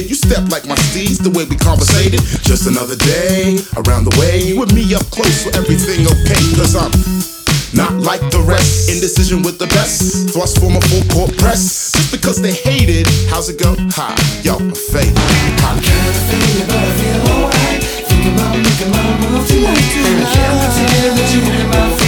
kid. You step like my steeds, the way we conversated. Just another day around the way. You and me up close, so everything okay. Cause I'm not like the rest. Indecision with the best. Thrust for my full court press. Just because they hated, how's it go? Ha, yo, fate. I can't Feel but I feel alright. Think about making my move tonight. I can't pretend that you in my